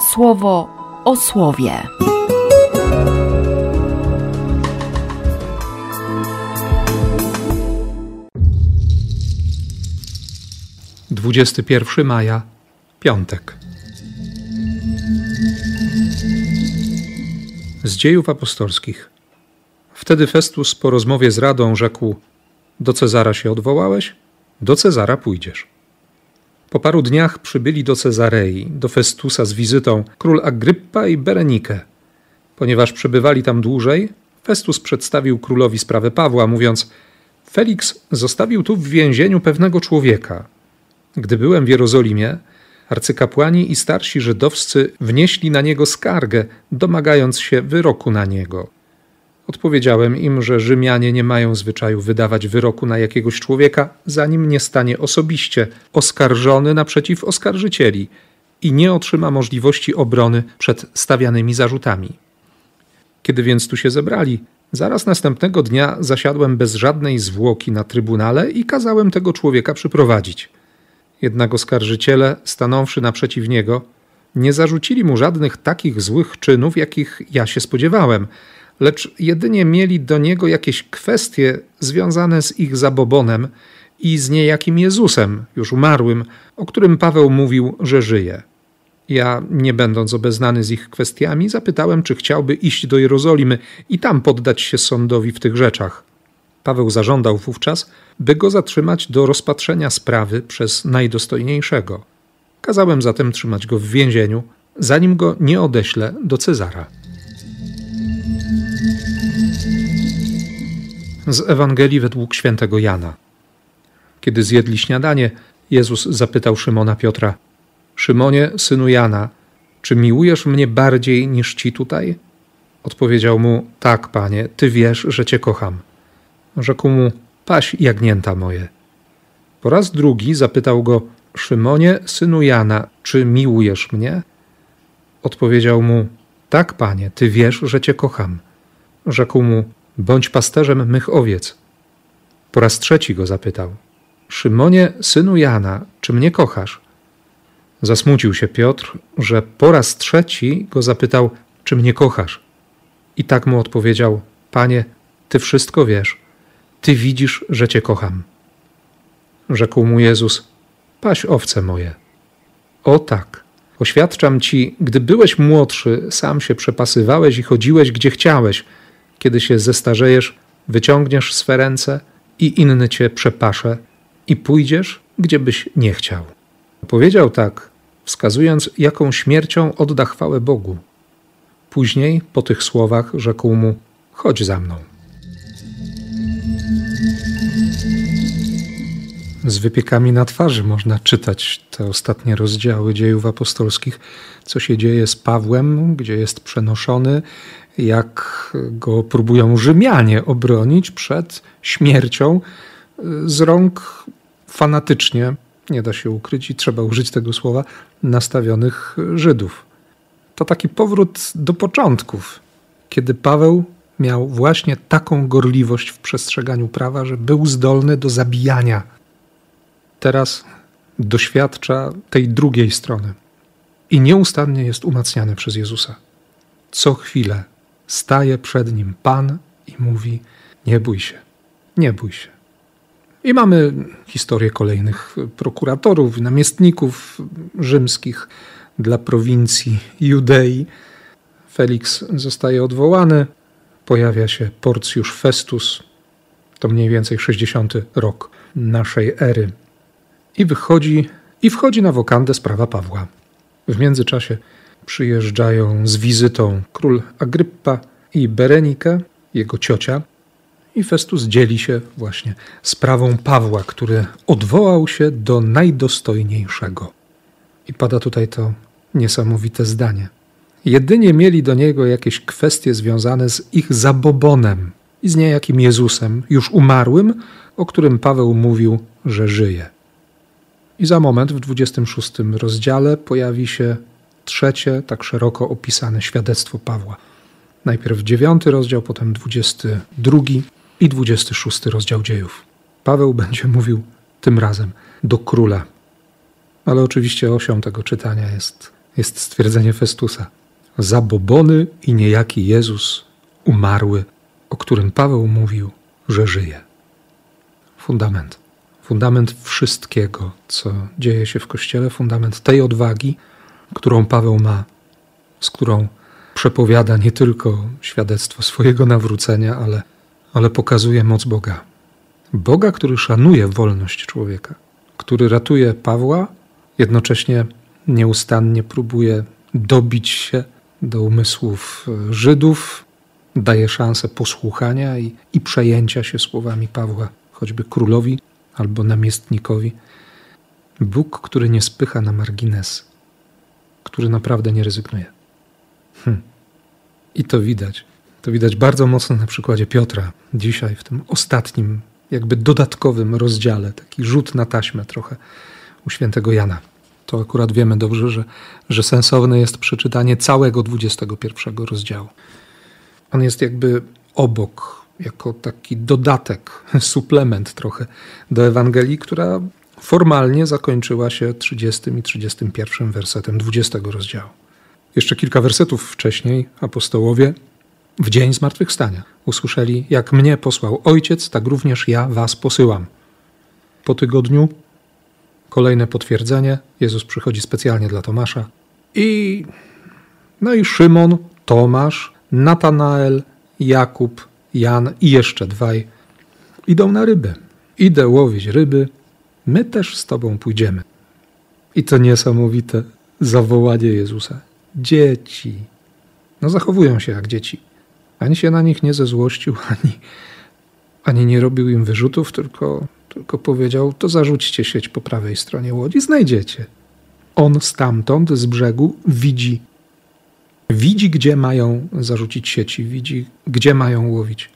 słowo o słowie. Dwudziesty pierwszy maja, piątek. Z dziejów apostolskich. Wtedy Festus po rozmowie z radą rzekł: Do Cezara się odwołałeś? Do Cezara pójdziesz. Po paru dniach przybyli do Cezarei, do Festusa z wizytą król Agryppa i Berenike. Ponieważ przebywali tam dłużej, Festus przedstawił królowi sprawę Pawła, mówiąc: Felix zostawił tu w więzieniu pewnego człowieka. Gdy byłem w Jerozolimie, arcykapłani i starsi żydowscy wnieśli na niego skargę, domagając się wyroku na niego. Odpowiedziałem im, że Rzymianie nie mają zwyczaju wydawać wyroku na jakiegoś człowieka, zanim nie stanie osobiście oskarżony naprzeciw oskarżycieli i nie otrzyma możliwości obrony przed stawianymi zarzutami. Kiedy więc tu się zebrali, zaraz następnego dnia zasiadłem bez żadnej zwłoki na trybunale i kazałem tego człowieka przyprowadzić. Jednak oskarżyciele, stanąwszy naprzeciw niego, nie zarzucili mu żadnych takich złych czynów, jakich ja się spodziewałem – lecz jedynie mieli do niego jakieś kwestie związane z ich zabobonem i z niejakim Jezusem, już umarłym, o którym Paweł mówił, że żyje. Ja, nie będąc obeznany z ich kwestiami, zapytałem, czy chciałby iść do Jerozolimy i tam poddać się sądowi w tych rzeczach. Paweł zażądał wówczas, by go zatrzymać do rozpatrzenia sprawy przez najdostojniejszego. Kazałem zatem trzymać go w więzieniu, zanim go nie odeślę do Cezara. Z Ewangelii według świętego Jana. Kiedy zjedli śniadanie, Jezus zapytał Szymona Piotra: Szymonie, synu Jana, czy miłujesz mnie bardziej niż ci tutaj? Odpowiedział mu: Tak, panie, ty wiesz, że cię kocham. Rzekł mu: Paś jagnięta moje. Po raz drugi zapytał go: Szymonie, synu Jana, czy miłujesz mnie? Odpowiedział mu: Tak, panie, ty wiesz, że cię kocham. Rzekł mu: bądź pasterzem mych owiec. Po raz trzeci go zapytał: Szymonie, synu Jana, czy mnie kochasz? Zasmucił się Piotr, że po raz trzeci go zapytał: Czy mnie kochasz? I tak mu odpowiedział: Panie, ty wszystko wiesz, ty widzisz, że cię kocham. Rzekł mu Jezus: Paś owce moje. O tak, oświadczam ci, gdy byłeś młodszy, sam się przepasywałeś i chodziłeś gdzie chciałeś kiedy się zestarzejesz, wyciągniesz swe ręce i inny cię przepasze i pójdziesz, gdzie byś nie chciał. Powiedział tak, wskazując, jaką śmiercią odda chwałę Bogu. Później, po tych słowach, rzekł mu: Chodź za mną. Z wypiekami na twarzy można czytać te ostatnie rozdziały dziejów apostolskich, co się dzieje z Pawłem, gdzie jest przenoszony, jak go próbują Rzymianie obronić przed śmiercią z rąk fanatycznie, nie da się ukryć i trzeba użyć tego słowa, nastawionych Żydów. To taki powrót do początków, kiedy Paweł miał właśnie taką gorliwość w przestrzeganiu prawa, że był zdolny do zabijania. Teraz doświadcza tej drugiej strony i nieustannie jest umacniany przez Jezusa. Co chwilę staje przed nim Pan i mówi: Nie bój się, nie bój się. I mamy historię kolejnych prokuratorów, namiestników rzymskich dla prowincji Judei. Felix zostaje odwołany, pojawia się Porcjusz Festus, to mniej więcej 60 rok naszej ery. I wychodzi, i wchodzi na wokandę sprawa Pawła. W międzyczasie przyjeżdżają z wizytą król Agryppa i Berenike, jego ciocia, i Festus dzieli się właśnie sprawą Pawła, który odwołał się do najdostojniejszego. I pada tutaj to niesamowite zdanie. Jedynie mieli do niego jakieś kwestie związane z ich zabobonem i z niejakim Jezusem, już umarłym, o którym Paweł mówił, że żyje. I za moment w 26 rozdziale pojawi się trzecie, tak szeroko opisane świadectwo Pawła. Najpierw dziewiąty rozdział, potem dwudziesty drugi i dwudziesty szósty rozdział dziejów. Paweł będzie mówił tym razem do króla. Ale oczywiście osią tego czytania jest jest stwierdzenie Festusa. Zabobony i niejaki Jezus umarły, o którym Paweł mówił, że żyje. Fundament. Fundament wszystkiego, co dzieje się w Kościele, fundament tej odwagi, którą Paweł ma, z którą przepowiada nie tylko świadectwo swojego nawrócenia, ale, ale pokazuje moc Boga. Boga, który szanuje wolność człowieka, który ratuje Pawła, jednocześnie nieustannie próbuje dobić się do umysłów Żydów, daje szansę posłuchania i, i przejęcia się słowami Pawła, choćby królowi albo namiestnikowi. Bóg, który nie spycha na margines, który naprawdę nie rezygnuje. Hm. I to widać. To widać bardzo mocno na przykładzie Piotra, dzisiaj w tym ostatnim, jakby dodatkowym rozdziale, taki rzut na taśmę trochę u świętego Jana. To akurat wiemy dobrze, że, że sensowne jest przeczytanie całego 21 rozdziału. On jest jakby obok, jako taki dodatek, suplement trochę do Ewangelii, która formalnie zakończyła się 30 i 31 wersetem 20 rozdziału. Jeszcze kilka wersetów wcześniej apostołowie w dzień zmartwychwstania usłyszeli: Jak mnie posłał Ojciec, tak również ja was posyłam. Po tygodniu kolejne potwierdzenie. Jezus przychodzi specjalnie dla Tomasza. I no i Szymon, Tomasz, Natanael, Jakub, Jan i jeszcze dwaj idą na ryby. Idę łowić ryby, my też z Tobą pójdziemy. I to niesamowite zawołanie Jezusa. Dzieci. No zachowują się jak dzieci. Ani się na nich nie zezłościł, ani, ani nie robił im wyrzutów, tylko, tylko powiedział: To zarzućcie sieć po prawej stronie łodzi, znajdziecie. On stamtąd, z brzegu, widzi Widzi, gdzie mają zarzucić sieci, widzi, gdzie mają łowić.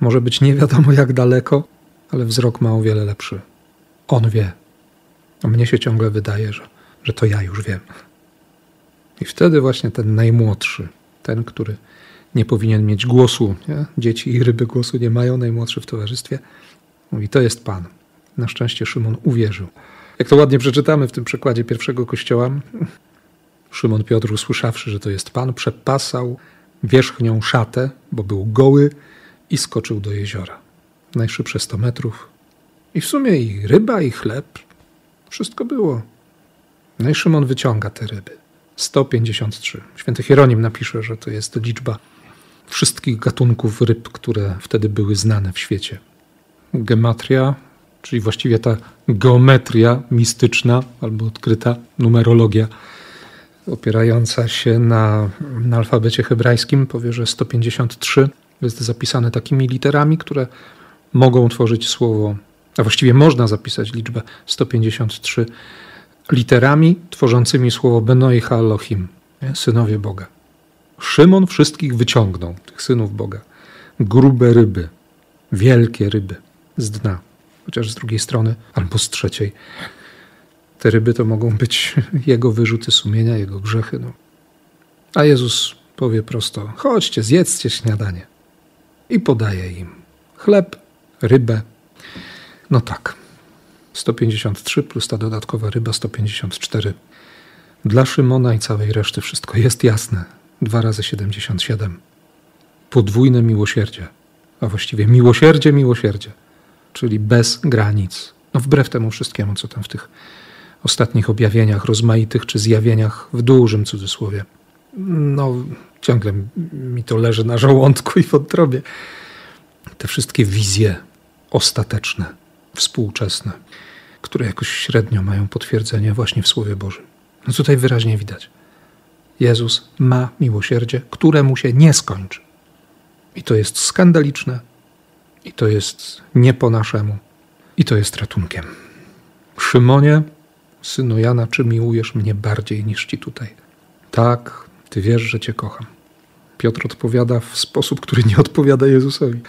Może być nie wiadomo jak daleko, ale wzrok ma o wiele lepszy. On wie. A mnie się ciągle wydaje, że, że to ja już wiem. I wtedy właśnie ten najmłodszy, ten, który nie powinien mieć głosu, nie? dzieci i ryby głosu nie mają, najmłodszy w towarzystwie, mówi: To jest Pan. Na szczęście Szymon uwierzył. Jak to ładnie przeczytamy w tym przykładzie pierwszego kościoła, Szymon Piotr, usłyszawszy, że to jest Pan, przepasał wierzchnią szatę, bo był goły i skoczył do jeziora. Najszybsze 100 metrów. I w sumie i ryba, i chleb. Wszystko było. No i Szymon wyciąga te ryby. 153. Święty Hieronim napisze, że to jest liczba wszystkich gatunków ryb, które wtedy były znane w świecie. Gematria, czyli właściwie ta geometria mistyczna albo odkryta numerologia opierająca się na, na alfabecie hebrajskim, powie, że 153 jest zapisane takimi literami, które mogą tworzyć słowo, a właściwie można zapisać liczbę 153 literami tworzącymi słowo Benoicha Elohim, synowie Boga. Szymon wszystkich wyciągnął, tych synów Boga. Grube ryby, wielkie ryby z dna, chociaż z drugiej strony albo z trzeciej te ryby to mogą być jego wyrzuty sumienia, jego grzechy. No. A Jezus powie prosto: chodźcie, zjedzcie śniadanie. I podaje im chleb, rybę. No tak. 153 plus ta dodatkowa ryba 154. Dla Szymona i całej reszty wszystko jest jasne. 2 razy 77. Podwójne miłosierdzie, a właściwie miłosierdzie, miłosierdzie, czyli bez granic. No wbrew temu wszystkiemu, co tam w tych ostatnich objawieniach rozmaitych czy zjawieniach w dużym cudzysłowie. No, ciągle mi to leży na żołądku i w odrobie. Te wszystkie wizje ostateczne, współczesne, które jakoś średnio mają potwierdzenie właśnie w Słowie Bożym. No tutaj wyraźnie widać. Jezus ma miłosierdzie, któremu się nie skończy. I to jest skandaliczne, i to jest nie po naszemu, i to jest ratunkiem. Szymonie, Synu Jana, czy miłujesz mnie bardziej niż ci tutaj? Tak, ty wiesz, że cię kocham. Piotr odpowiada w sposób, który nie odpowiada Jezusowi.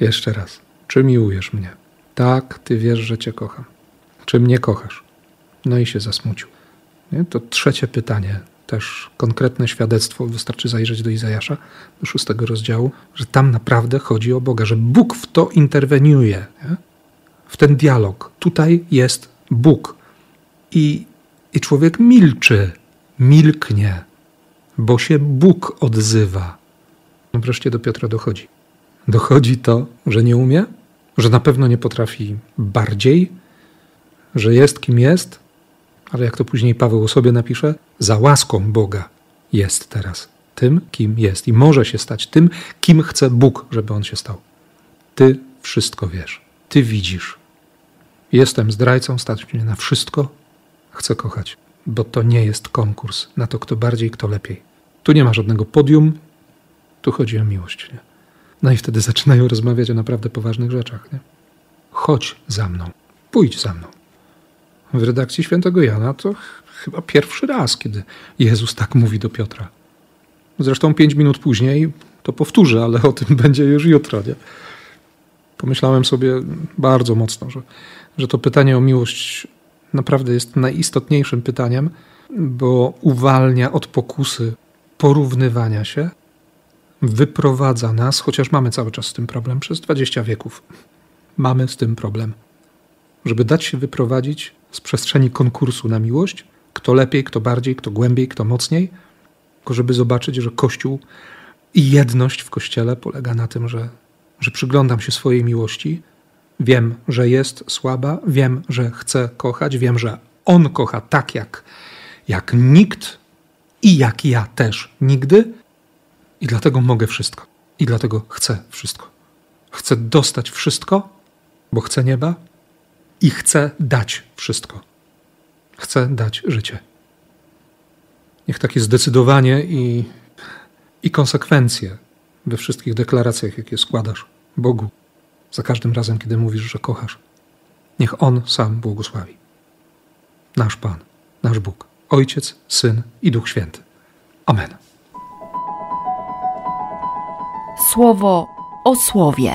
Jeszcze raz. Czy miłujesz mnie? Tak, ty wiesz, że cię kocham. Czy mnie kochasz? No i się zasmucił. Nie? To trzecie pytanie, też konkretne świadectwo, wystarczy zajrzeć do Izajasza, do szóstego rozdziału, że tam naprawdę chodzi o Boga, że Bóg w to interweniuje, nie? w ten dialog. Tutaj jest Bóg. I, I człowiek milczy, milknie, bo się Bóg odzywa. No wreszcie do Piotra dochodzi. Dochodzi to, że nie umie, że na pewno nie potrafi bardziej, że jest kim jest, ale jak to później Paweł o sobie napisze, za łaską Boga jest teraz tym, kim jest i może się stać tym, kim chce Bóg, żeby on się stał. Ty wszystko wiesz, ty widzisz. Jestem zdrajcą, stać mnie na wszystko, chcę kochać, bo to nie jest konkurs na to, kto bardziej, kto lepiej. Tu nie ma żadnego podium, tu chodzi o miłość. Nie? No i wtedy zaczynają rozmawiać o naprawdę poważnych rzeczach. Nie? Chodź za mną, pójdź za mną. W redakcji świętego Jana to chyba pierwszy raz, kiedy Jezus tak mówi do Piotra. Zresztą pięć minut później to powtórzę, ale o tym będzie już jutro. Nie? Pomyślałem sobie bardzo mocno, że, że to pytanie o miłość naprawdę jest najistotniejszym pytaniem, bo uwalnia od pokusy porównywania się, wyprowadza nas, chociaż mamy cały czas z tym problem, przez 20 wieków. Mamy z tym problem. Żeby dać się wyprowadzić z przestrzeni konkursu na miłość, kto lepiej, kto bardziej, kto głębiej, kto mocniej, tylko żeby zobaczyć, że Kościół i jedność w Kościele polega na tym, że, że przyglądam się swojej miłości, wiem, że jest słaba, wiem, że chcę kochać, wiem, że On kocha tak jak, jak nikt i jak ja też nigdy, i dlatego mogę wszystko. I dlatego chcę wszystko. Chcę dostać wszystko, bo chcę nieba i chcę dać wszystko. Chcę dać życie. Niech takie zdecydowanie i, i konsekwencje we wszystkich deklaracjach, jakie składasz Bogu, za każdym razem, kiedy mówisz, że kochasz. Niech On sam błogosławi. Nasz Pan, nasz Bóg, Ojciec, Syn i Duch Święty. Amen. Słowo o słowie.